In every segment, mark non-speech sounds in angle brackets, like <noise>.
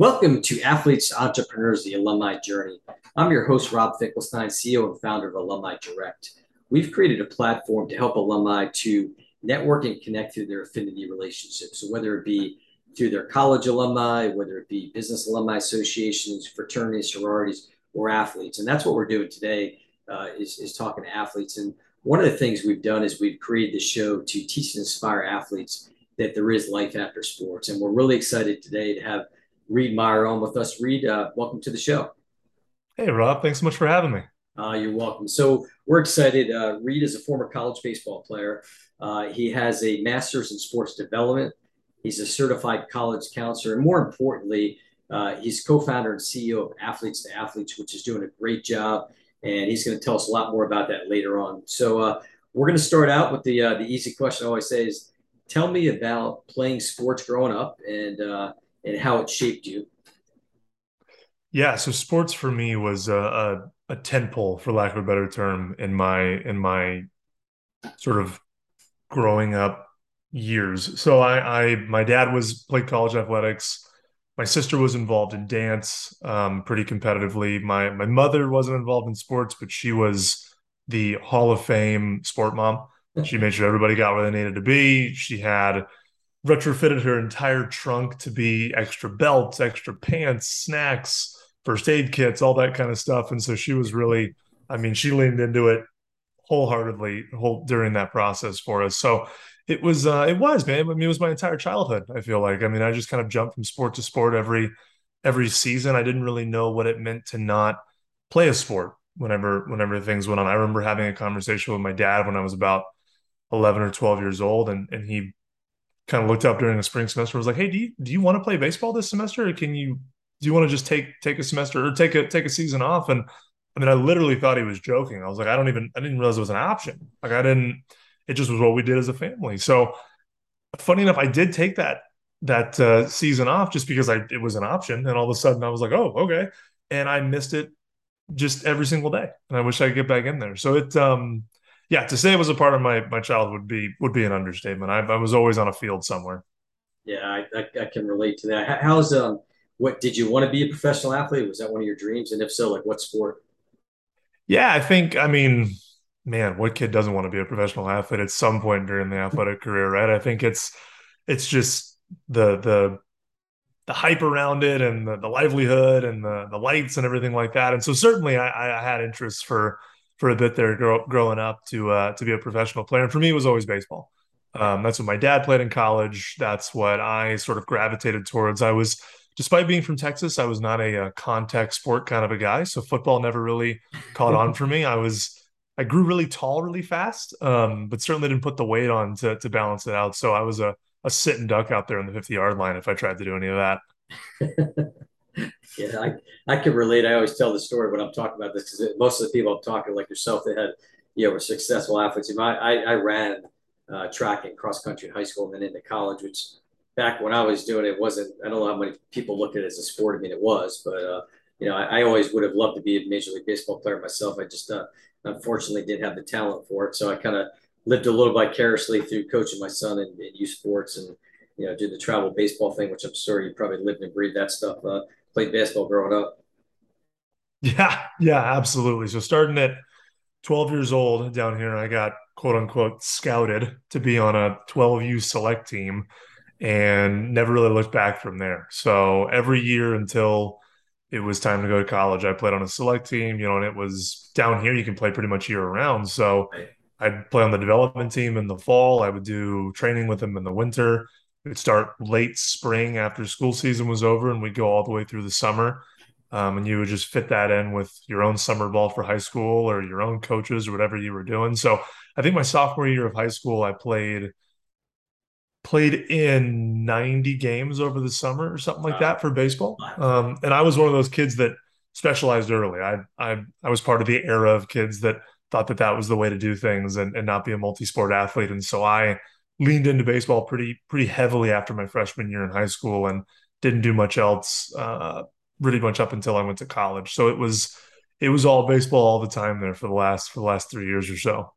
Welcome to Athletes Entrepreneurs, the Alumni Journey. I'm your host, Rob Finkelstein, CEO and founder of Alumni Direct. We've created a platform to help alumni to network and connect through their affinity relationships. So whether it be through their college alumni, whether it be business alumni associations, fraternities, sororities, or athletes. And that's what we're doing today uh, is, is talking to athletes. And one of the things we've done is we've created the show to teach and inspire athletes that there is life after sports. And we're really excited today to have – Reid Meyer on with us. Reid, uh, welcome to the show. Hey, Rob. Thanks so much for having me. Uh, you're welcome. So we're excited. Uh, Reid is a former college baseball player. Uh, he has a master's in sports development. He's a certified college counselor, and more importantly, uh, he's co-founder and CEO of Athletes to Athletes, which is doing a great job. And he's going to tell us a lot more about that later on. So uh, we're going to start out with the the easy question. I always say is, tell me about playing sports growing up and and how it shaped you? Yeah, so sports for me was a, a, a tent pole, for lack of a better term, in my in my sort of growing up years. So I, I my dad was played college athletics. My sister was involved in dance um, pretty competitively. My my mother wasn't involved in sports, but she was the Hall of Fame sport mom. She made sure everybody got where they needed to be. She had retrofitted her entire trunk to be extra belts, extra pants, snacks, first aid kits, all that kind of stuff. And so she was really, I mean, she leaned into it wholeheartedly whole, during that process for us. So it was, uh, it was, man. I mean, it was my entire childhood. I feel like, I mean, I just kind of jumped from sport to sport every, every season. I didn't really know what it meant to not play a sport whenever, whenever things went on. I remember having a conversation with my dad when I was about 11 or 12 years old and, and he kind of looked up during the spring semester was like, "Hey, do you do you want to play baseball this semester, or can you do you want to just take take a semester or take a take a season off?" And I mean, I literally thought he was joking. I was like, I don't even I didn't realize it was an option. Like I didn't. It just was what we did as a family. So, funny enough, I did take that that uh, season off just because I it was an option, and all of a sudden I was like, oh, okay, and I missed it just every single day, and I wish I could get back in there. So it um yeah, to say it was a part of my my childhood would be would be an understatement. I, I was always on a field somewhere. Yeah, I, I, I can relate to that. How's um, what did you want to be a professional athlete? Was that one of your dreams? And if so, like what sport? Yeah, I think I mean, man, what kid doesn't want to be a professional athlete at some point during the athletic <laughs> career, right? I think it's it's just the the the hype around it and the, the livelihood and the the lights and everything like that. And so certainly I, I had interest for for a bit there grow, growing up to uh, to be a professional player. And for me, it was always baseball. Um, that's what my dad played in college. That's what I sort of gravitated towards. I was, despite being from Texas, I was not a, a contact sport kind of a guy. So football never really caught on for me. I was, I grew really tall really fast, um, but certainly didn't put the weight on to to balance it out. So I was a a sitting duck out there on the 50 yard line if I tried to do any of that. <laughs> yeah, I, I can relate. I always tell the story when I'm talking about this because most of the people I'm talking like yourself, they had, you know, were successful athletes. I, I, I ran uh, track and cross country in high school and then into college, which back when I was doing it wasn't, I don't know how many people looked at it as a sport. I mean, it was, but, uh, you know, I, I, always would have loved to be a major league baseball player myself. I just, uh, unfortunately didn't have the talent for it. So I kind of lived a little vicariously through coaching my son in, in youth sports and, you know, do the travel baseball thing, which I'm sure you probably lived and breathed that stuff. Uh, played baseball growing up. Yeah, yeah, absolutely. So starting at 12 years old down here, I got quote unquote scouted to be on a 12U select team and never really looked back from there. So every year until it was time to go to college, I played on a select team, you know, and it was down here, you can play pretty much year round. So I'd play on the development team in the fall. I would do training with them in the winter. We'd start late spring after school season was over, and we'd go all the way through the summer. Um, and you would just fit that in with your own summer ball for high school or your own coaches or whatever you were doing. So I think my sophomore year of high school, I played played in 90 games over the summer or something like that for baseball. Um, and I was one of those kids that specialized early. I I I was part of the era of kids that thought that that was the way to do things and, and not be a multi-sport athlete. And so I leaned into baseball pretty pretty heavily after my freshman year in high school and didn't do much else uh, really much up until I went to college. So it was it was all baseball all the time there for the last for the last three years or so.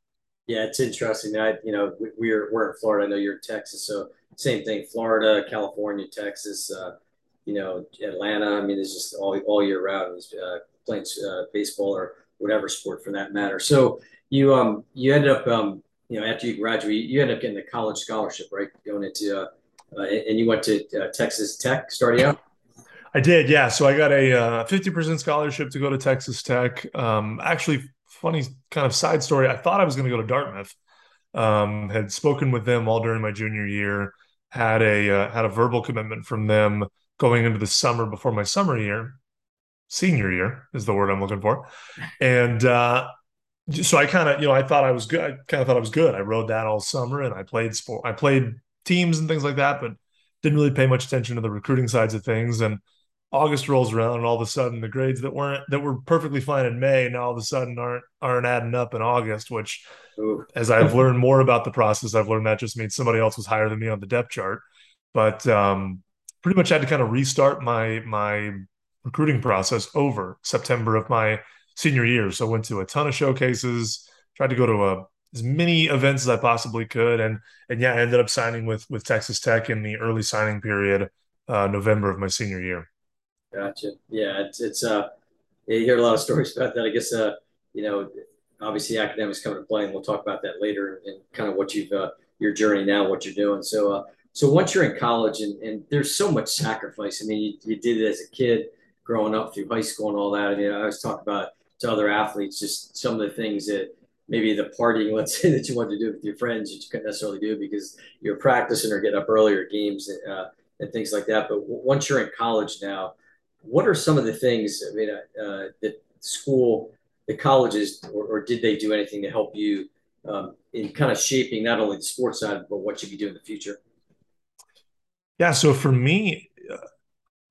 Yeah, it's interesting. I you know we're we're in Florida. I know you're in Texas, so same thing. Florida, California, Texas. Uh, you know, Atlanta. I mean, it's just all all year round. He's uh, playing uh, baseball or whatever sport for that matter. So you um you ended up um you know after you graduate, you end up getting a college scholarship, right? Going into uh, uh and you went to uh, Texas Tech starting out. I did, yeah. So I got a uh, 50% scholarship to go to Texas Tech. Um, actually, funny kind of side story. I thought I was going to go to Dartmouth. Um, had spoken with them all during my junior year. Had a uh, had a verbal commitment from them going into the summer before my summer year. Senior year is the word I'm looking for, and uh, so I kind of you know I thought I was good. I kind of thought I was good. I rode that all summer, and I played sport. I played teams and things like that, but didn't really pay much attention to the recruiting sides of things. And August rolls around and all of a sudden the grades that weren't that were perfectly fine in May now all of a sudden aren't aren't adding up in August, which Ooh. as I've learned more about the process, I've learned that just means somebody else was higher than me on the depth chart. But um, pretty much had to kind of restart my my recruiting process over September of my senior year. So I went to a ton of showcases, tried to go to a, as many events as I possibly could, and and yeah, I ended up signing with with Texas Tech in the early signing period, uh, November of my senior year. Gotcha. Yeah, it's it's uh, you hear a lot of stories about that. I guess uh, you know, obviously academics come into play, and we'll talk about that later and kind of what you've uh, your journey now, what you're doing. So uh, so once you're in college, and and there's so much sacrifice. I mean, you, you did it as a kid, growing up through high school and all that. I mean, I always talk about to other athletes just some of the things that maybe the partying, <laughs> let's say that you wanted to do with your friends, that you couldn't necessarily do because you're practicing or getting up earlier games uh, and things like that. But once you're in college now what are some of the things I mean uh, that school, the colleges, or, or, did they do anything to help you um, in kind of shaping not only the sports side but what you be doing in the future? Yeah, so for me, uh,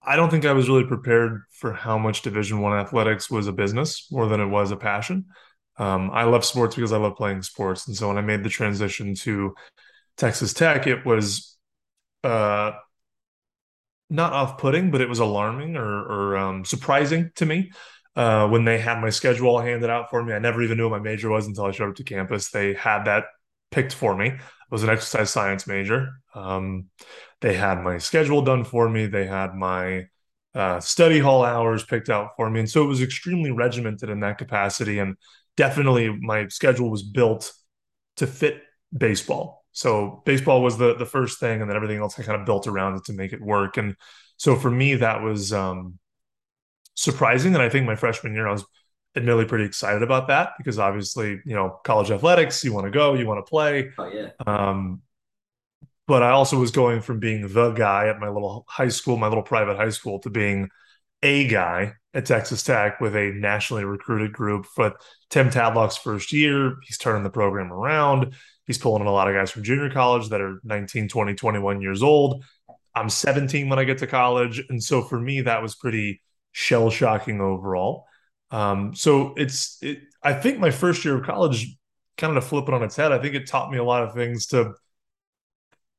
I don't think I was really prepared for how much Division One athletics was a business more than it was a passion. Um, I love sports because I love playing sports, and so when I made the transition to Texas Tech, it was uh, not off-putting, but it was alarming or, or um, surprising to me uh, when they had my schedule handed out for me. I never even knew what my major was until I showed up to campus. They had that picked for me. Was an exercise science major. Um, they had my schedule done for me. They had my uh, study hall hours picked out for me, and so it was extremely regimented in that capacity. And definitely, my schedule was built to fit baseball. So baseball was the the first thing, and then everything else I kind of built around it to make it work. And so for me, that was um, surprising. And I think my freshman year, I was admittedly pretty excited about that because obviously, you know, college athletics, you want to go, you want to play. Oh yeah. Um, but I also was going from being the guy at my little high school, my little private high school, to being a guy at Texas Tech with a nationally recruited group. But Tim Tadlock's first year, he's turning the program around. He's pulling in a lot of guys from junior college that are 19, 20, 21 years old. I'm 17 when I get to college. And so for me, that was pretty shell shocking overall. Um, so it's, it, I think my first year of college, kind of to flip it on its head, I think it taught me a lot of things to,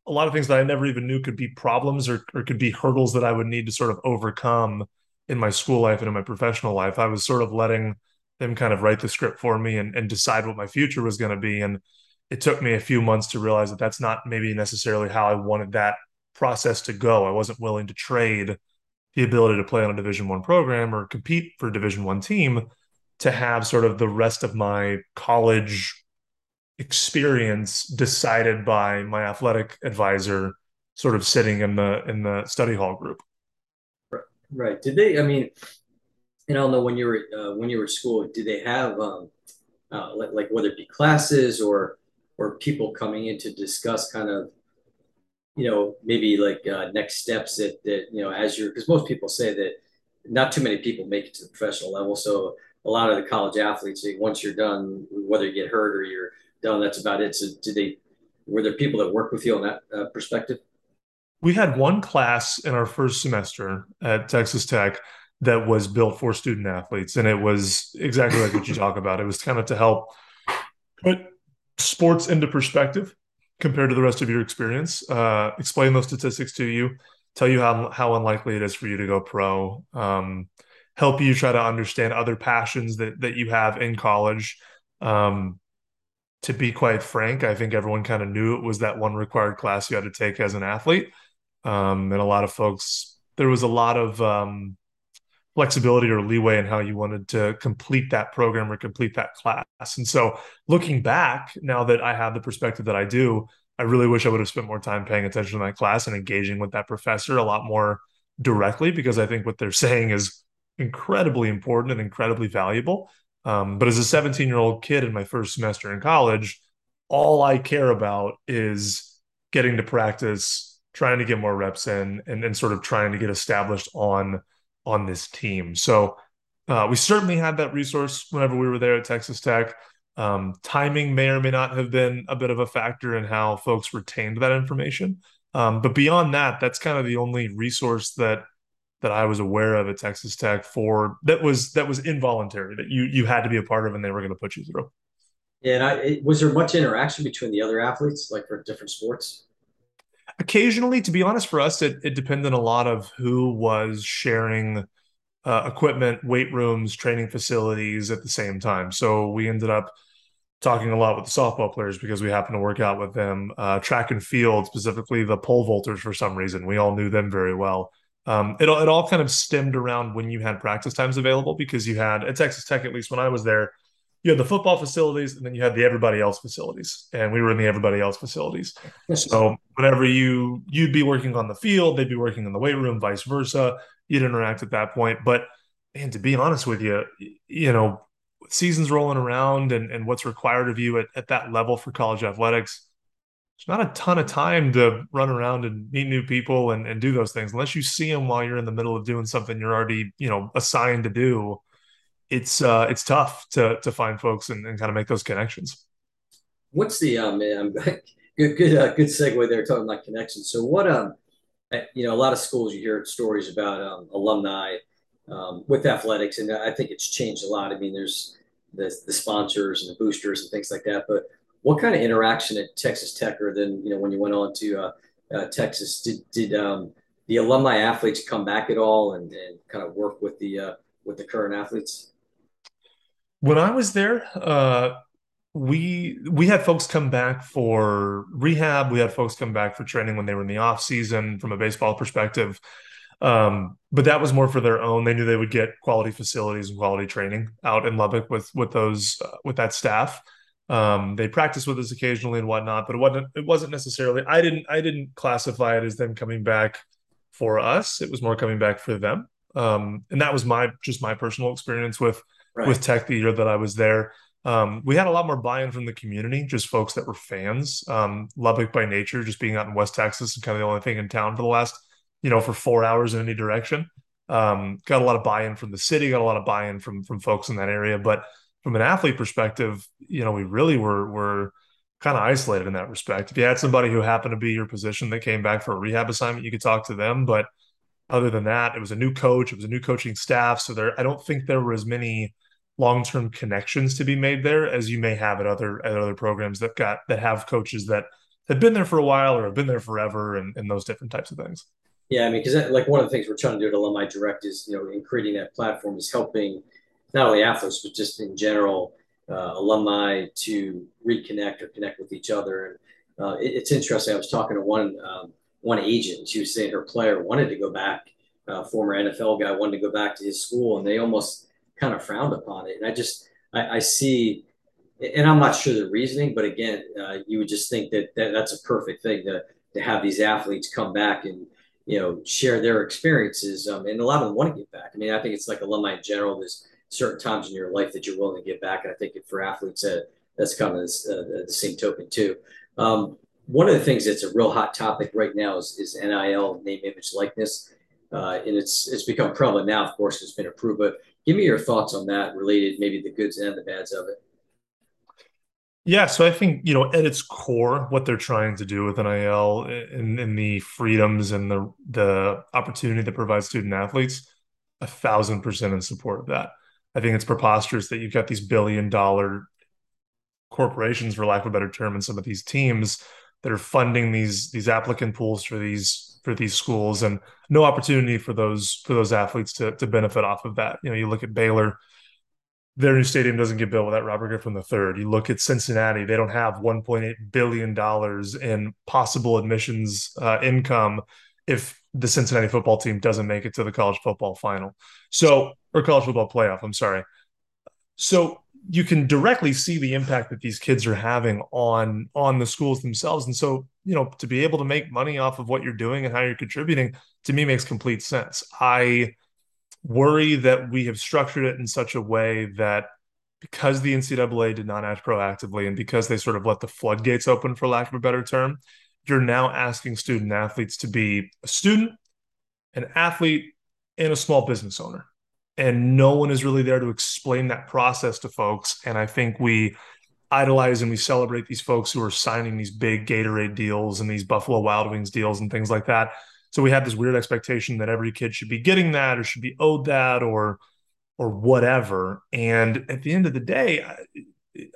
a lot of things that I never even knew could be problems or, or could be hurdles that I would need to sort of overcome in my school life and in my professional life. I was sort of letting them kind of write the script for me and, and decide what my future was going to be. And it took me a few months to realize that that's not maybe necessarily how I wanted that process to go. I wasn't willing to trade the ability to play on a Division One program or compete for a Division One team to have sort of the rest of my college experience decided by my athletic advisor sort of sitting in the in the study hall group. Right did they i mean and i don't know when you were uh, when you were at school did they have um uh, like, like whether it be classes or or people coming in to discuss kind of you know maybe like uh, next steps that that you know as you're because most people say that not too many people make it to the professional level. So a lot of the college athletes once you're done whether you get hurt or you're done that's about it. So did they were there people that work with you on that uh, perspective? We had one class in our first semester at texas tech that was built for student athletes and it was exactly like what you talk about. It was kind of to help put sports into perspective compared to the rest of your experience. Uh, explain those statistics to you, tell you how how unlikely it is for you to go pro. Um, help you try to understand other passions that that you have in college. Um, to be quite frank, I think everyone kind of knew it was that one required class you had to take as an athlete. Um, and a lot of folks there was a lot of um, flexibility or leeway in how you wanted to complete that program or complete that class. And so looking back, now that I have the perspective that I do, I really wish I would have spent more time paying attention to that class and engaging with that professor a lot more directly because I think what they're <laughs> saying is incredibly important and incredibly valuable. Um, but as a 17 year old kid in my first semester in college, all I care about is getting to practice, trying to get more reps in, and, and sort of trying to get established on on this team. So uh, we certainly had that resource whenever we were there at Texas Tech. Um, timing may or may not have been a bit of a factor in how folks retained that information. Um, but beyond that, that's kind of the only resource that that I was aware of at Texas Tech for that was that was involuntary that you you had to be a part of and they were going to put you through. Yeah, and I, was there much interaction between the other athletes, like for different sports? Occasionally, to be honest, for us, it, it depended a lot of who was sharing uh, equipment, weight rooms, training facilities at the same time. So we ended up talking a lot with the softball players because we happened to work out with them. Uh, track and field, specifically the pole vaulters, for some reason, we all knew them very well. Um, it, it all kind of stemmed around when you had practice times available because you had at Texas Tech, at least when I was there, you had the football facilities and then you had the everybody else facilities. And we were in the everybody else facilities. So whenever you you'd be working on the field they'd be working in the weight room vice versa. You'd interact at that point. But and to be honest with you you know seasons rolling around and, and what's required of you at, at that level for college athletics there's not a ton of time to run around and meet new people and, and do those things unless you see them while you're in the middle of doing something you're already you know assigned to do it's uh, it's tough to to find folks and, and kind of make those connections. What's the um, <laughs> good good uh, good segue there talking about connections. So what um you know a lot of schools you hear stories about um, alumni um, with athletics, and I think it's changed a lot. I mean, there's the the sponsors and the boosters and things like that, but what kind of interaction at Texas Tech or then you know when you went on to uh, uh, Texas did did um, the alumni athletes come back at all and, and kind of work with the uh, with the current athletes? When I was there, uh, we we had folks come back for rehab. We had folks come back for training when they were in the off season from a baseball perspective. Um, but that was more for their own. They knew they would get quality facilities and quality training out in Lubbock with with those uh, with that staff. Um, they practiced with us occasionally and whatnot, but it wasn't it wasn't necessarily. I didn't I didn't classify it as them coming back for us. It was more coming back for them. Um, and that was my just my personal experience with right. with Tech the year that I was there. Um, we had a lot more buy-in from the community, just folks that were fans. Um, Lubbock by nature, just being out in West Texas and kind of the only thing in town for the last, you know, for four hours in any direction. Um, got a lot of buy-in from the city, got a lot of buy-in from from folks in that area. But from an athlete perspective, you know, we really were were kind of isolated in that respect. If you had somebody who happened to be your position that came back for a rehab assignment, you could talk to them. But other than that, it was a new coach, it was a new coaching staff. So there, I don't think there were as many long-term connections to be made there as you may have at other at other programs that got that have coaches that have been there for a while or have been there forever and, and those different types of things. Yeah, I mean, because like one of the things we're trying to do at Alumni Direct is, you know, in creating that platform is helping not only athletes but just in general uh, alumni to reconnect or connect with each other. And uh, it, it's interesting. I was talking to one um, one agent. She was saying her player wanted to go back, uh, former NFL guy wanted to go back to his school, and they almost kind of frowned upon it. And I just I, I see, and I'm not sure the reasoning, but again, uh, you would just think that, that that's a perfect thing to to have these athletes come back and you know share their experiences. Um, and a lot of them want to get back. I mean, I think it's like alumni in general. There's certain times in your life that you're willing to get back, and I think for athletes, uh, that's kind of this, uh, the same token too. Um, one of the things that's a real hot topic right now is, is NIL, name, image, likeness. Uh, and it's it's become prevalent now, of course, it's been approved. But Give me your thoughts on that, related maybe the goods and the bads of it. Yeah, so I think you know at its core, what they're trying to do with NIL and, and the freedoms and the the opportunity that provides student athletes, a thousand percent in support of that. I think it's preposterous that you've got these billion dollar corporations, for lack of a better term, and some of these teams that are funding these these applicant pools for these for these schools and no opportunity for those for those athletes to to benefit off of that. You know, you look at Baylor, their new stadium doesn't get built without Robert Griffin III. You look at Cincinnati, they don't have 1.8 billion dollars in possible admissions uh, income if the Cincinnati football team doesn't make it to the college football final. So, or college football playoff, I'm sorry. So you can directly see the impact that these kids are having on on the schools themselves. And so, you know, to be able to make money off of what you're doing and how you're contributing to me makes complete sense. I worry that we have structured it in such a way that because the NCAA did not act proactively and because they sort of let the floodgates open, for lack of a better term, you're now asking student athletes to be a student, an athlete, and a small business owner. And no one is really there to explain that process to folks. And I think we idolize and we celebrate these folks who are signing these big Gatorade deals and these Buffalo Wild Wings deals and things like that. So we have this weird expectation that every kid should be getting that or should be owed that or or whatever. And at the end of the day, I,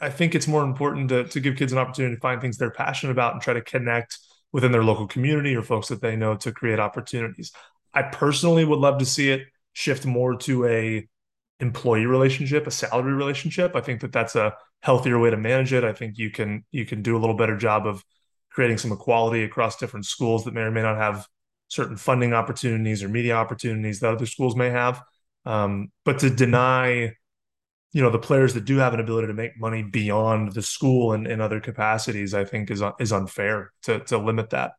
I think it's more important to, to give kids an opportunity to find things they're passionate about and try to connect within their local community or folks that they know to create opportunities. I personally would love to see it shift more to a employee relationship, a salary relationship. I think that that's a healthier way to manage it. I think you can you can do a little better job of creating some equality across different schools that may or may not have certain funding opportunities or media opportunities that other schools may have. Um, but to deny, you know, the players that do have an ability to make money beyond the school and in other capacities, I think is is unfair to to limit that.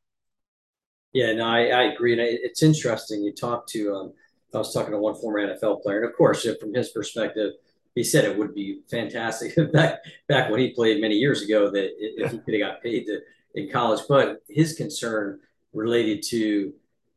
Yeah, no, I, I agree, and it's interesting. You talk to, um, I was talking to one former NFL player, and of course, from his perspective, he said it would be fantastic <laughs> back back when he played many years ago that if he could have got paid to, in college. But his concern related to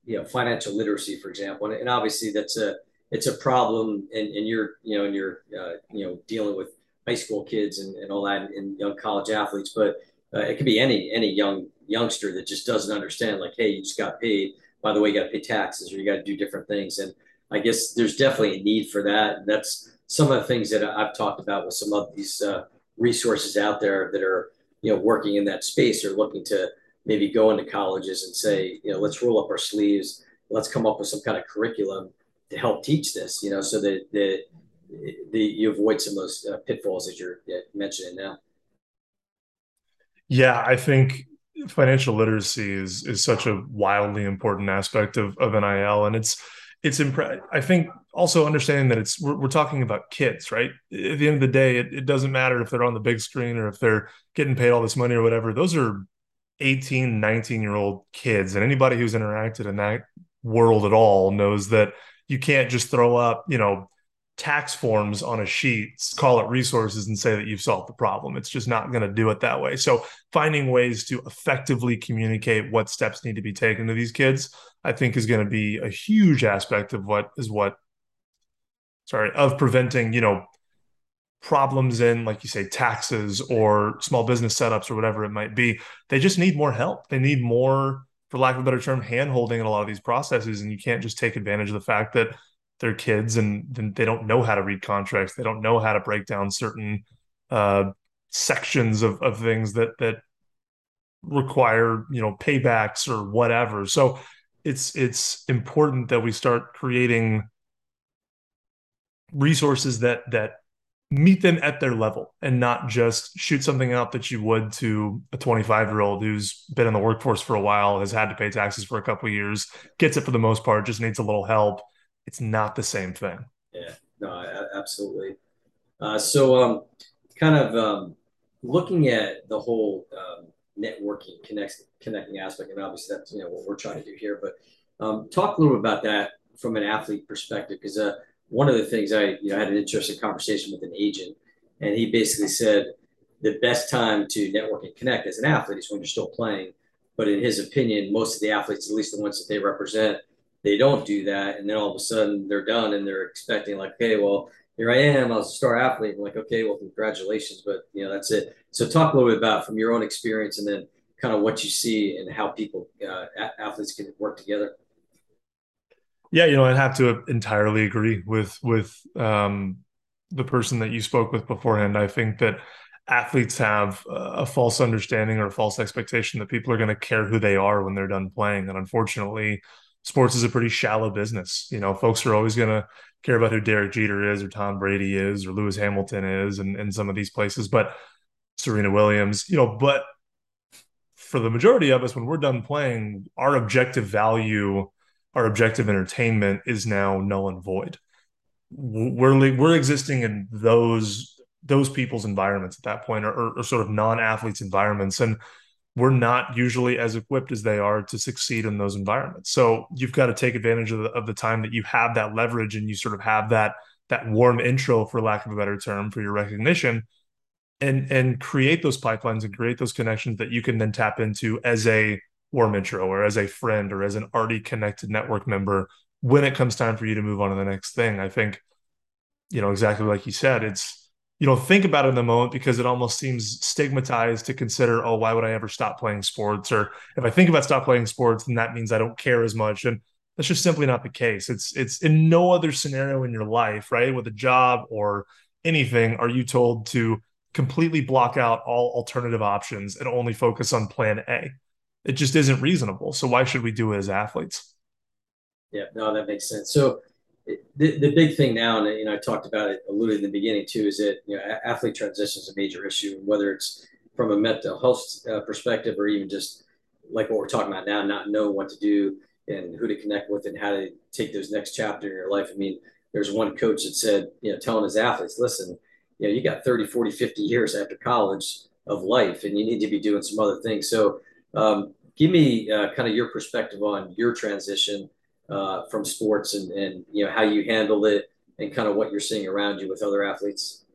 you know financial literacy, for example, and, and obviously that's a it's a problem, and, and you're you know and you're uh, you know dealing with high school kids and, and all that and young college athletes, but uh, it could be any any young youngster that just doesn't understand like hey you just got paid by the way you got to pay taxes or you got to do different things and i guess there's definitely a need for that And that's some of the things that i've talked about with some of these uh, resources out there that are you know working in that space or looking to maybe go into colleges and say, you know, let's roll up our sleeves, let's come up with some kind of curriculum to help teach this, you know, so that the, the you avoid some of those uh, pitfalls that you're mentioning now. Yeah, I think financial literacy is is such a wildly important aspect of of NIL, and it's it's impre- I think also understanding that it's we're, we're, talking about kids, right? At the end of the day, it, it doesn't matter if they're on the big screen or if they're getting paid all this money or whatever. Those are 18, 19 year old kids. And anybody who's interacted in that world at all knows that you can't just throw up, you know, tax forms on a sheet, call it resources, and say that you've solved the problem. It's just not going to do it that way. So, finding ways to effectively communicate what steps need to be taken to these kids, I think, is going to be a huge aspect of what is what, sorry, of preventing, you know, problems in, like you say, taxes or small business setups or whatever it might be. They just need more help. They need more, for lack of a better term, hand holding in a lot of these processes. And you can't just take advantage of the fact that they're kids and then they don't know how to read contracts. They don't know how to break down certain uh, sections of, of things that that require, you know, paybacks or whatever. So it's it's important that we start creating resources that that meet them at their level and not just shoot something out that you would to a 25 year old who's been in the workforce for a while, has had to pay taxes for a couple years, gets it for the most part, just needs a little help. It's not the same thing. Yeah, no, absolutely. Uh, so, um, kind of um, looking at the whole um, networking, connect, connecting aspect, and obviously that's you know what we're trying to do here. But um, talk a little bit about that from an athlete perspective, because uh, one of the things I, you know, had an interesting conversation with an agent, and he basically said the best time to network and connect as an athlete is when you're still playing. But in his opinion, most of the athletes, at least the ones that they represent, they don't do that. And then all of a sudden they're done and they're expecting like, okay, well, here I am, I was a star athlete. I'm like, okay, well, congratulations, but you know, that's it. So talk a little bit about from your own experience and then kind of what you see and how people, uh, athletes can work together. Yeah, you know, I'd have to entirely agree with with um, the person that you spoke with beforehand. I think that athletes have a false understanding or a false expectation that people are going to care who they are when they're done playing, and unfortunately, sports is a pretty shallow business. You know, folks are always going to care about who Derek Jeter is, or Tom Brady is, or Lewis Hamilton is, and in some of these places, but Serena Williams, you know, but for the majority of us, when we're done playing, our objective value our objective entertainment is now null and void. We're we're existing in those those people's environments at that point, or, or sort of non-athletes environments, and we're not usually as equipped as they are to succeed in those environments. So you've got to take advantage of the, of the time that you have that leverage and you sort of have that that warm intro, for lack of a better term, for your recognition, and and create those pipelines and create those connections that you can then tap into as a warm intro or as a friend or as an already connected network member when it comes time for you to move on to the next thing. I think, you know, exactly like you said, it's you don't think about it in the moment because it almost seems stigmatized to consider, oh, why would I ever stop playing sports? Or if I think about stop playing sports, then that means I don't care as much. And that's just simply not the case. It's it's in no other scenario in your life, right? With a job or anything, are you told to completely block out all alternative options and only focus on plan A? It just isn't reasonable. So why should we do it as athletes? Yeah, no, that makes sense. So the, the big thing now, and you know, I talked about it, alluded in the beginning too, is that you know, athlete transition is a major issue, whether it's from a mental health uh, perspective or even just like what we're talking about now, not knowing what to do and who to connect with and how to take those next chapter in your life. I mean, there's one coach that said, you know, telling his athletes, listen, you know, you got 30, 40, 50 years after college of life and you need to be doing some other things. So um, give me uh, kind of your perspective on your transition uh, from sports and, and you know how you handled it and kind of what you're seeing around you with other athletes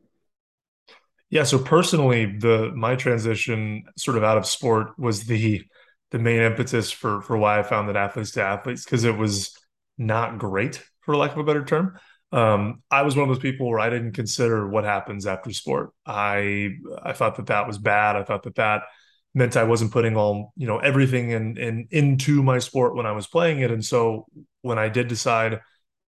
yeah so personally the my transition sort of out of sport was the the main impetus for for why i found that athletes to athletes because it was not great for lack of a better term um, I was one of those people where I didn't consider what happens after sport. I I thought that that was bad. I thought that that meant I wasn't putting all, you know, everything in, in into my sport when I was playing it. And so when I did decide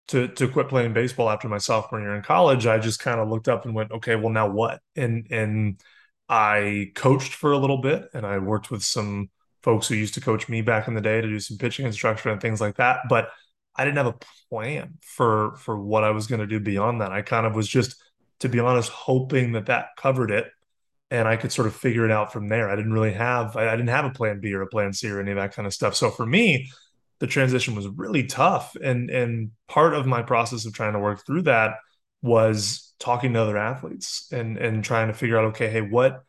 to to quit playing baseball after my sophomore year in college, I just kind of looked up and went, okay, well now what? And and I coached for a little bit and I worked with some folks who used to coach me back in the day to do some pitching instruction and things like that. But I didn't have a plan for for what I was going to do beyond that. I kind of was just, to be honest, hoping that that covered it and I could sort of figure it out from there. I didn't really have I, I, didn't have a plan B or a plan C or any of that kind of stuff. So for me, the transition was really tough, and and part of my process of trying to work through that was talking to other athletes and and trying to figure out okay, hey, what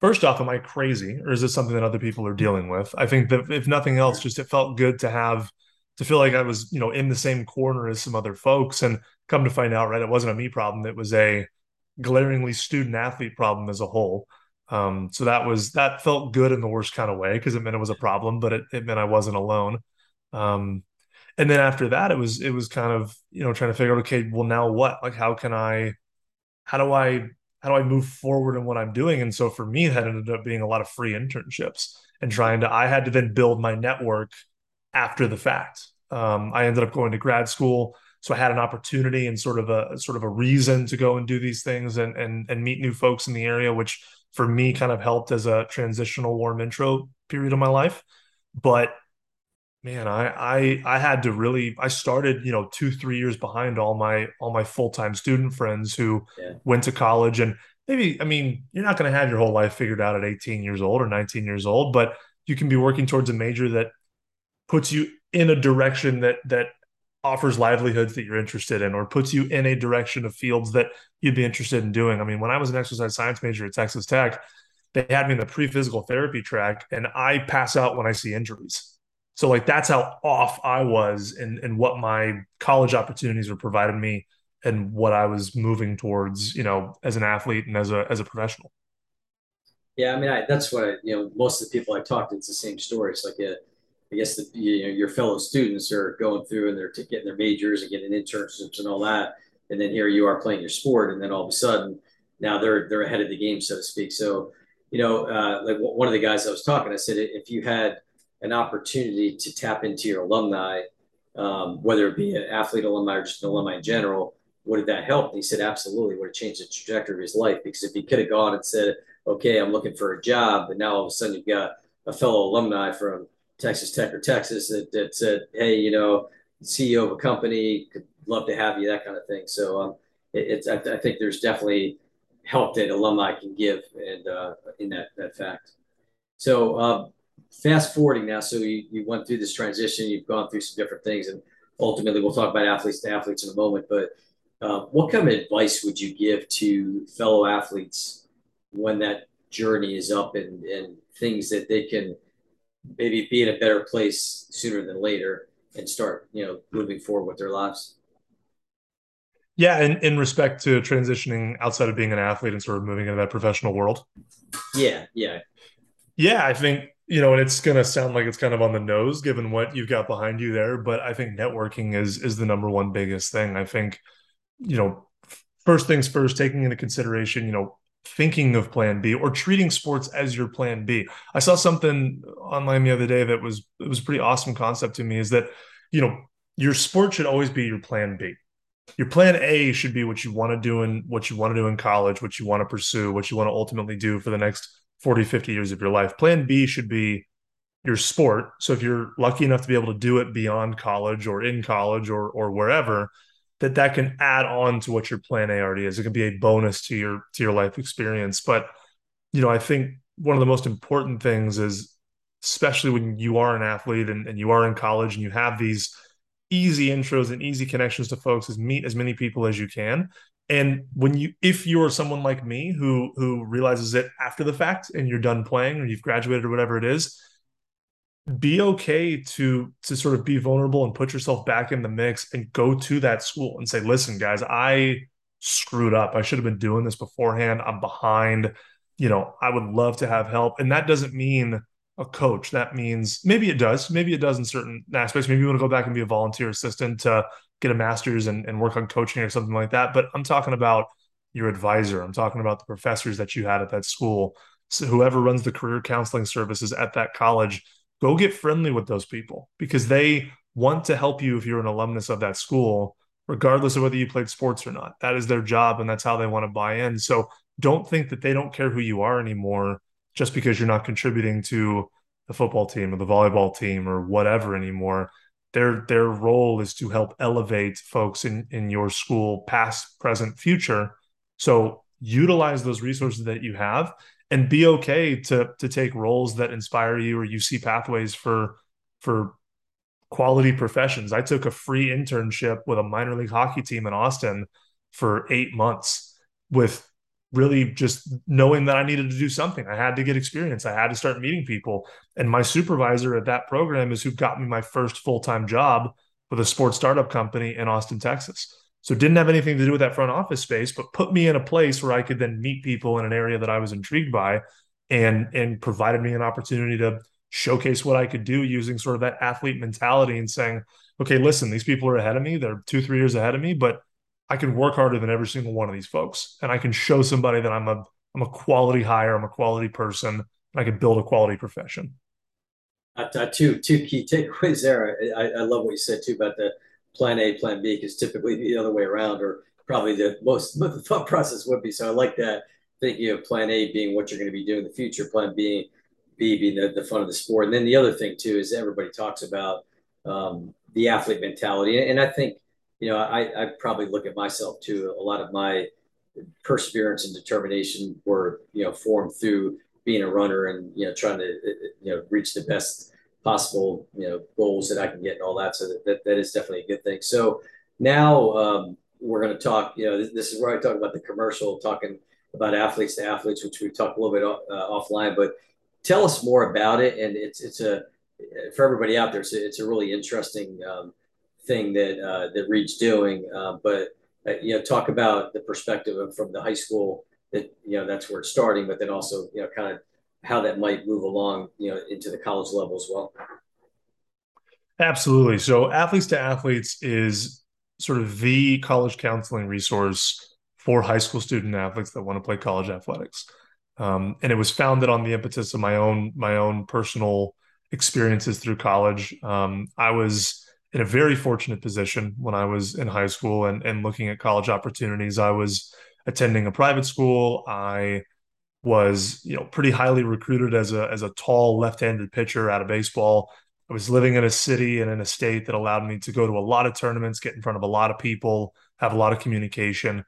first off, am I crazy or is this something that other people are dealing with? I think that if nothing else, just it felt good to have to feel like I was you know in the same corner as some other folks, and come to find out, right, it wasn't a me problem. It was a glaringly student athlete problem as a whole. Um, so that was that felt good in the worst kind of way because it meant it was a problem, but it, it meant I wasn't alone. Um, and then after that, it was it was kind of you know trying to figure out okay, well now what? Like how can I, how do I how do I move forward in what I'm doing? And so for me, that ended up being a lot of free internships and trying to. I had to then build my network after the fact. Um, I ended up going to grad school so I had an opportunity and sort of a sort of a reason to go and do these things and and and meet new folks in the area, which for me kind of helped as a transitional warm intro period of my life. But man, I I I had to really I started, you know, two, three years behind all my all my full-time student friends who yeah. went to college and maybe I mean, you're not gonna have your whole life figured out at 18 years old or 19 years old, but you can be working towards a major that puts you in a direction that that offers livelihoods that you're interested in or puts you in a direction of fields that you'd be interested in doing. I mean, when I was an exercise science major at Texas Tech, they had me in the pre-physical therapy track and I pass out when I see injuries. So like that's how off I was and and what my college opportunities were providing me and what I was moving towards, you know, as an athlete and as a as a professional. Yeah, I mean, I, that's what I, you know. Most of the people I talked to, it's the same story. It's like a I guess the, you know, your fellow students are going through and they're getting their majors and getting internships and all that, and then here you are playing your sport, and then all of a sudden now they're they're ahead of the game, so to speak. So, you know, uh, like one of the guys I was talking, I said if you had an opportunity to tap into your alumni, um, whether it be an athlete alumni or just an alumni in general, would that help? And he said absolutely would have changed the trajectory of his life because if he could have gone and said, okay, I'm looking for a job, but now all of a sudden you've got a fellow alumni from Texas Tech or Texas that, that said, hey, you know, CEO of a company could love to have you, that kind of thing. So um, it, it's I, I, think there's definitely help that alumni can give and uh, in that that fact. So uh, fast forwarding now, so you, you went through this transition, you've gone through some different things, and ultimately we'll talk about athletes to athletes in a moment. But uh, what kind of advice would you give to fellow athletes when that journey is up and, and things that they can maybe be in a better place sooner than later and start, you know, moving forward with their lives? Yeah, in, in respect to transitioning outside of being an athlete and sort of moving into that professional world. Yeah, yeah. Yeah, I think, you know, and it's gonna sound like it's kind of on the nose given what you've got behind you there, but I think networking is is the number one biggest thing. I think, you know, first things first, taking into consideration, you know, thinking of plan B or treating sports as your plan B. I saw something online the other day that was it was a pretty awesome concept to me is that, you know, your sport should always be your plan B. Your plan A should be what you want to do and what you want to do in college, what you want to pursue, what you want to ultimately do for the next 40, 50 years of your life. Plan B should be your sport. So if you're lucky enough to be able to do it beyond college or in college or or wherever, that that can add on to what your plan A already is. It can be a bonus to your to your life experience. But you know, I think one of the most important things is especially when you are an athlete and, and you are in college and you have these easy intros and easy connections to folks is meet as many people as you can and when you if you're someone like me who who realizes it after the fact and you're done playing or you've graduated or whatever it is be okay to to sort of be vulnerable and put yourself back in the mix and go to that school and say listen guys i screwed up. I should have been doing this beforehand. I'm behind. You know i would love to have help. And that doesn't mean a coach. That means maybe it does. Maybe it does in certain aspects. Maybe you want to go back and be a volunteer assistant to get a master's and, and work on coaching or something like that but i'm talking about your advisor i'm talking about the professors that you had at that school so whoever runs the career counseling services at that college go get friendly with those people because they want to help you if you're an alumnus of that school, regardless of whether you played sports or not. That is their job and that's how they want to buy in. So don't think that they don't care who you are anymore just because you're not contributing to the football team or the volleyball team or whatever anymore. Their their role is to help elevate folks in in your school past, present, future. So utilize those resources that you have and be okay to to take roles that inspire you or you see pathways for for quality professions. I took a free internship with a minor league hockey team in Austin for 8 months with really just knowing that I needed to do something. I had to get experience. I had to start meeting people. And my supervisor at that program is who got me my first full-time job with a sports startup company in Austin, Texas. So didn't have anything to do with that front office space, but put me in a place where I could then meet people in an area that I was intrigued by and and provided me an opportunity to showcase what I could do using sort of that athlete mentality and saying, okay, listen, these people are ahead of me. They're two, three years ahead of me, but I can work harder than every single one of these folks. And I can show somebody that I'm a I'm a quality hire, I'm a quality person, and I can build a quality profession. Uh, two two key takeaways there. I, I love what you said too about the plan A, plan B, because typically the other way around, or probably the most <laughs> the thought process would be. So I like that thinking of plan A being what you're going to be doing in the future, plan B, B being the, the fun of the sport. And then the other thing too is everybody talks about um, the athlete mentality. And I think, you know, I, I probably look at myself too. A lot of my perseverance and determination were, you know, formed through being a runner and, you know, trying to, you know, reach the best possible you know goals that I can get and all that. So that, that, that is definitely a good thing. So now um, we're going to talk. You know, this, this, is where I talk about the commercial, talking about athletes to athletes, which we talked a little bit uh, offline. But tell us more about it. And it's it's a for everybody out there. It's a, it's a really interesting um, thing that uh, that Reid's doing. Uh, but uh, you know, talk about the perspective of, from the high school that you know that's where it's starting, but then also you know kind of how that might move along, you know, into the college level as well. Absolutely. So, Athletes to Athletes is sort of the college counseling resource for high school student athletes that want to play college athletics. Um, and it was founded on the impetus of my own my own personal experiences through college. Um, I was in a very fortunate position when I was in high school and, and looking at college opportunities. I was attending a private school. I was you know pretty highly recruited as a as a tall left-handed pitcher out of baseball. I was living in a city and in a state that allowed me to go to a lot of tournaments, get in front of a lot of people, have a lot of communication.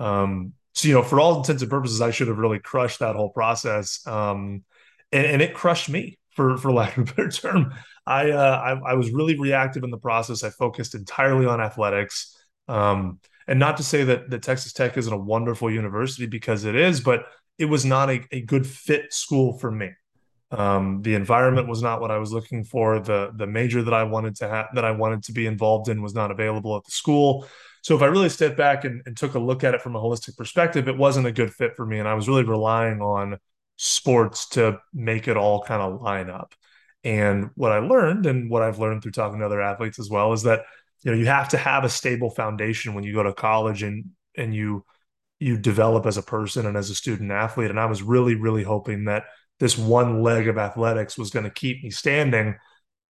Um, so you know, for all intents and purposes, I should have really crushed that whole process, um, and, and, it crushed me for for lack of a better term. I, uh, I, I was really reactive in the process. I focused entirely on athletics, um, and not to say that that Texas Tech isn't a wonderful university because it is, but it was not a, a good fit school for me. Um, the environment was not what I was looking for. The the major that I wanted to have that I wanted to be involved in was not available at the school. So if I really stepped back and, and took a look at it from a holistic perspective, it wasn't a good fit for me. And I was really relying on sports to make it all kind of line up. And what I learned and what I've learned through talking to other athletes as well is that you know you have to have a stable foundation when you go to college and and you you develop as a person and as a student athlete. And I was really, really hoping that this one leg of athletics was going to keep me standing.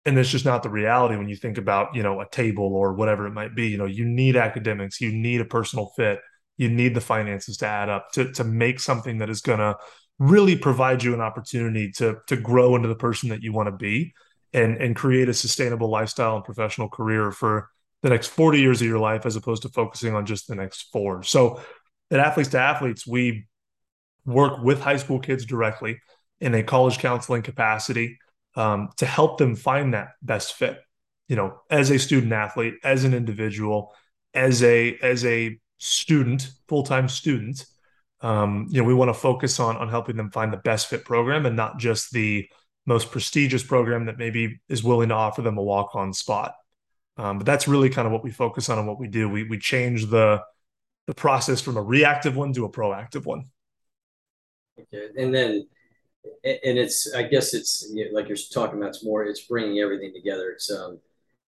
And it's just not the reality when you think about, you know, a table or whatever it might be. You know, you need academics, you need a personal fit, you need the finances to add up to to make something that is going to really provide you an opportunity to to grow into the person that you want to be and and create a sustainable lifestyle and professional career for the next 40 years of your life as opposed to focusing on just the next four. So at Athletes to Athletes, we work with high school kids directly in a college counseling capacity um, to help them find that best fit. You know, as a student athlete, as an individual, as a as a student, full time student, um, you know, we want to focus on on helping them find the best fit program and not just the most prestigious program that maybe is willing to offer them a walk on spot. Um, but that's really kind of what we focus on and what we do. We we change the the process from a reactive one to a proactive one. Okay, and then and it's I guess it's like you're talking about. It's more it's bringing everything together. It's um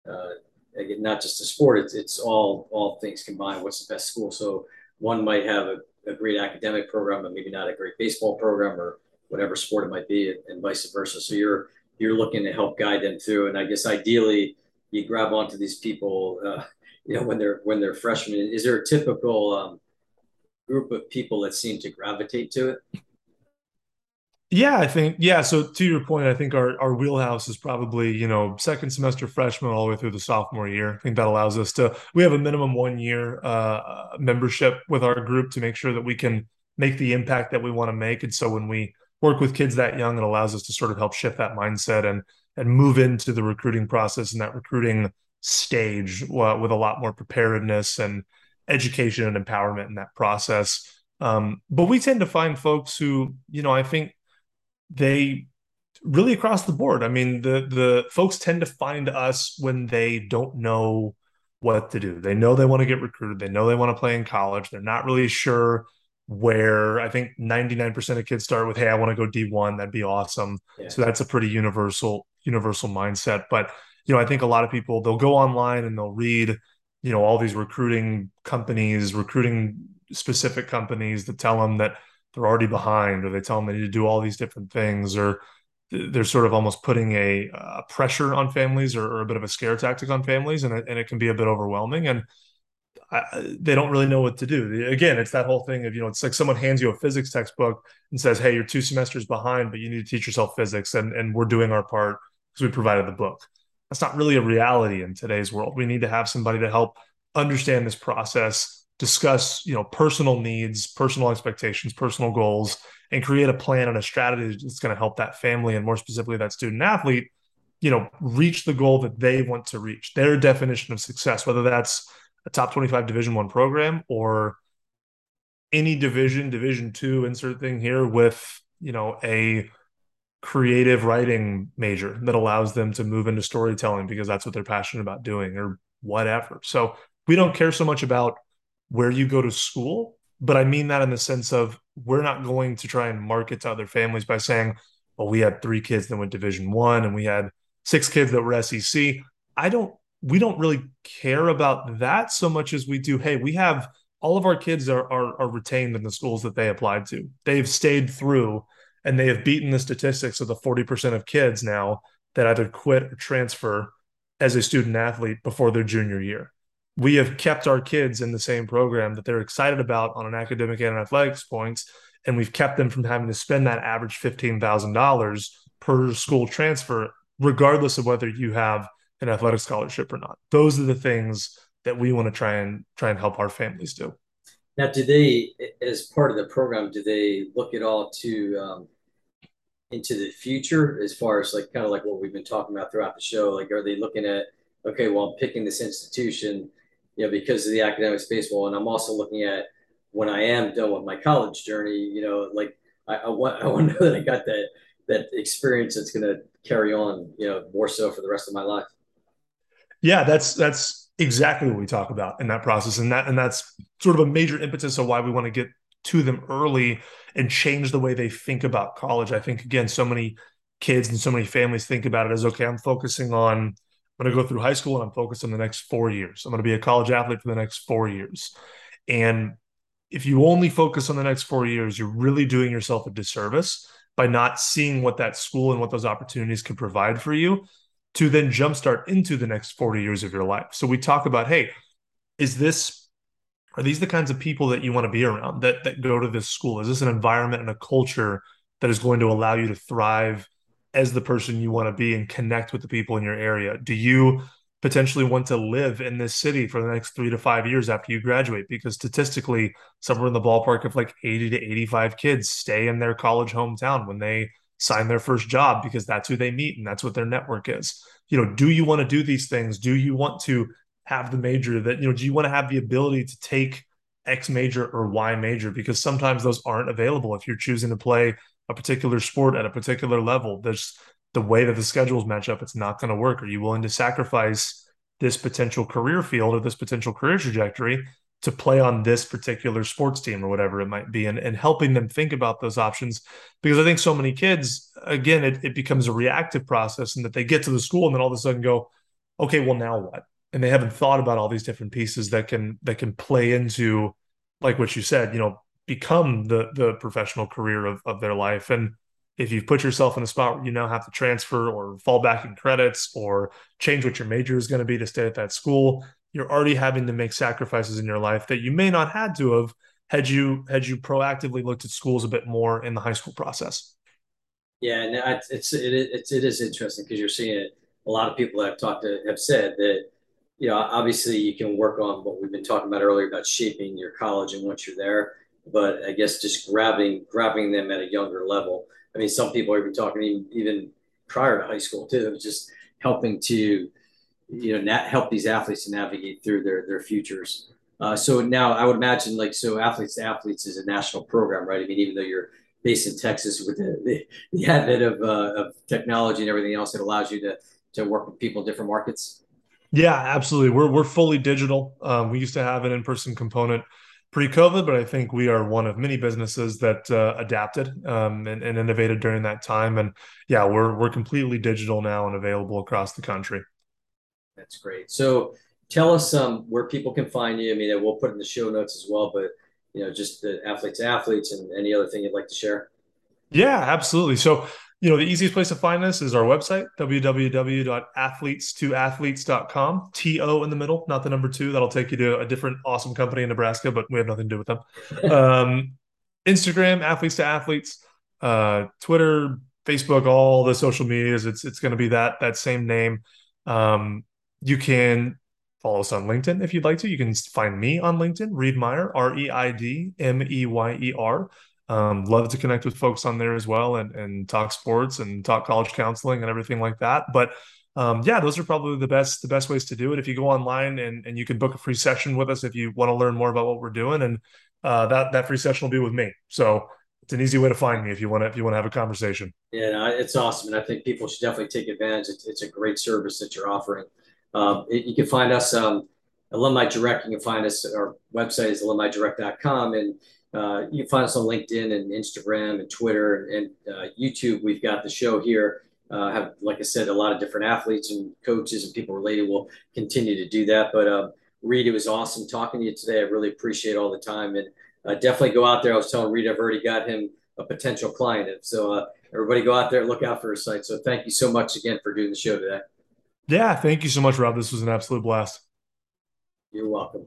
uh, again, not just a sport. It's it's all all things combined. What's the best school? So one might have a, a great academic program, but maybe not a great baseball program or whatever sport it might be, and vice versa. So you're you're looking to help guide them through. And I guess ideally, you grab onto these people, uh, you know, when they're when they're freshmen. Is there a typical um, group of people that seem to gravitate to it? Yeah, I think yeah. So to your point, I think our our wheelhouse is probably you know second semester freshman all the way through the sophomore year. I think that allows us to we have a minimum one year uh, membership with our group to make sure that we can make the impact that we want to make. And so when we work with kids that young, it allows us to sort of help shift that mindset and and move into the recruiting process and that recruiting stage uh, with a lot more preparedness and education and empowerment in that process. Um, but we tend to find folks who, you know, I think they really across the board. I mean, the the folks tend to find us when they don't know what to do. They know they want to get recruited. They know they want to play in college. They're not really sure where. I think 99% of kids start with, "Hey, I want to go D1. That'd be awesome." Yeah. So that's a pretty universal universal mindset. But you know, I think a lot of people they'll go online and they'll read, you know, all these recruiting companies, recruiting specific companies that tell them that they're already behind or they tell them they need to do all these different things or they're sort of almost putting a, pressure on families or, or, a bit of a scare tactic on families and it, and it can be a bit overwhelming and I, they don't really know what to do. Again it's that whole thing of you know it's like someone hands you a physics textbook and says hey you're two semesters behind but you need to teach yourself physics and, and we're doing our part because we provided the book. That's not really a reality in today's world. We need to have somebody to help understand this process discuss you know personal needs personal expectations personal goals and create a plan and a strategy that's going to help that family and more specifically that student athlete you know reach the goal that they want to reach. Their definition of success whether that's a top 25 division one program or any division division two insert thing here with you know a creative writing major that allows them to move into storytelling because that's what they're passionate about doing or whatever. So we don't care so much about where you go to school. But I mean that in the sense of we're not going to try and market to other families by saying, well, we had three kids that went division one and we had six kids that were SEC. I don't, we don't really care about that so much as we do, hey, we have all of our kids are, are, are retained in the schools that they applied to. They've stayed through and they have beaten the statistics of the 40% of kids now that either quit or transfer as a student athlete before their junior year we have kept our kids in the same program that they're excited about on an academic and an athletics points, and we've kept them from having to spend that average fifteen thousand dollars per school transfer, regardless of whether you have an athletic scholarship or not. Those are the things that we want to try and try and help our families do. Now, do they, as part of the program, do they look at all to um, into the future as far as like kind of like what we've been talking about throughout the show? Like, are they looking at, okay, well, I'm picking this institution, you know, because of the academics baseball, and I'm also looking at when I am done with my college journey, you know, like I, I want I want to know that I got that that experience that's going to carry on, you know, more so for the rest of my life. Yeah, that's that's exactly what we talk about in that process, and that and that's sort of a major impetus of why we want to get to them early and change the way they think about college. I think again, so many kids and so many families think about it as okay, I'm focusing on I'm going to go through high school and I'm focused on the next four years. I'm going to be a college athlete for the next four years. And if you only focus on the next four years, you're really doing yourself a disservice by not seeing what that school and what those opportunities can provide for you to then jumpstart into the next 40 years of your life. So we talk about, hey, is this are these the kinds of people that you want to be around that that go to this school? Is this an environment and a culture that is going to allow you to thrive as the person you want to be and connect with the people in your area? Do you potentially want to live in this city for the next three to five years after you graduate? Because statistically somewhere in the ballpark of like 80 to 85 kids stay in their college hometown when they sign their first job because that's who they meet and that's what their network is. You know do you want to do these things? Do you want to have the major that you know do you want to have the ability to take x major or y major? Because sometimes those aren't available if you're choosing to play a particular sport at a particular level there's the way that the schedules match up, it's not going to work. Are you willing to sacrifice this potential career field or this potential career trajectory to play on this particular sports team or whatever it might be and, and helping them think about those options because i think so many kids again it, it becomes a reactive process and that they get to the school and then all of a sudden go okay well now what and they haven't thought about all these different pieces that can that can play into like what you said you know become the the professional career of, of their life and if you've put yourself in a spot where you now have to transfer or fall back in credits or change what your major is going to be to stay at that school, you're already having to make sacrifices in your life that you may not had to have had you had you proactively looked at schools a bit more in the high school process. Yeah, and it's it's it, it's it is interesting because you're seeing it. A lot of people that I've talked to have said that you know obviously you can work on what we've been talking about earlier about shaping your college and once you're there, but I guess just grabbing grabbing them at a younger level I mean, some people are even talking even, even prior to high school too, just helping to, you know, help these athletes to navigate through their their futures. Uh, so now I would imagine like so athletes to athletes is a national program, right? I mean, even though you're based in Texas with the, the, the advent of, uh, of technology and everything else, it allows you to to work with people in different markets. Yeah, absolutely. We're we're fully digital. Um, we used to have an in person component pre-COVID, but I think we are one of many businesses that uh, adapted um, and, and, innovated during that time. And yeah, we're we're completely digital now and available across the country. That's great. So tell us um, where people can find you. I mean, we'll put in the show notes as well, but you know, just the athletes, athletes, and any other thing you'd like to share. Yeah, absolutely. So you know, the easiest place to find us is our website, www.athletestoathletes.com. T-O in the middle, not the number two. That'll take you to a different awesome company in Nebraska, but we have nothing to do with them. <laughs> um, Instagram, athletes to athletes, uh, Twitter, Facebook, all the social medias. It's it's going to be that that same name. Um, you can follow us on LinkedIn if you'd like to. You can find me on LinkedIn, Reid Meyer, R E I D M E Y E R. Um, love to connect with folks on there as well and, and talk sports and talk college counseling and everything like that. But um, yeah, those are probably the best the best ways to do it. If you go online and, and you can book a free session with us if you want to learn more about what we're doing, and uh, that that free session will be with me. So it's an easy way to find me if you want to if you want to have a conversation. Yeah, it's awesome, and I think people should definitely take advantage. It's, it's a great service that you're offering. Um, it, you can find us um, alumni direct. You can find us. Our website is alumni alumnidirect.com, and uh, you can find us on LinkedIn and Instagram and Twitter and, uh, YouTube. We've got the show here. Uh, have, like I said, a lot of different athletes and coaches and people related will continue to do that. But Reid, it was awesome talking to you today. I really appreciate all the time and uh, definitely go out there. I was telling Reid I've already got him a potential client. So uh, everybody go out there and look out for his site. So thank you so much again for doing the show today. Yeah, thank you so much, Rob. This was an absolute blast. You're welcome.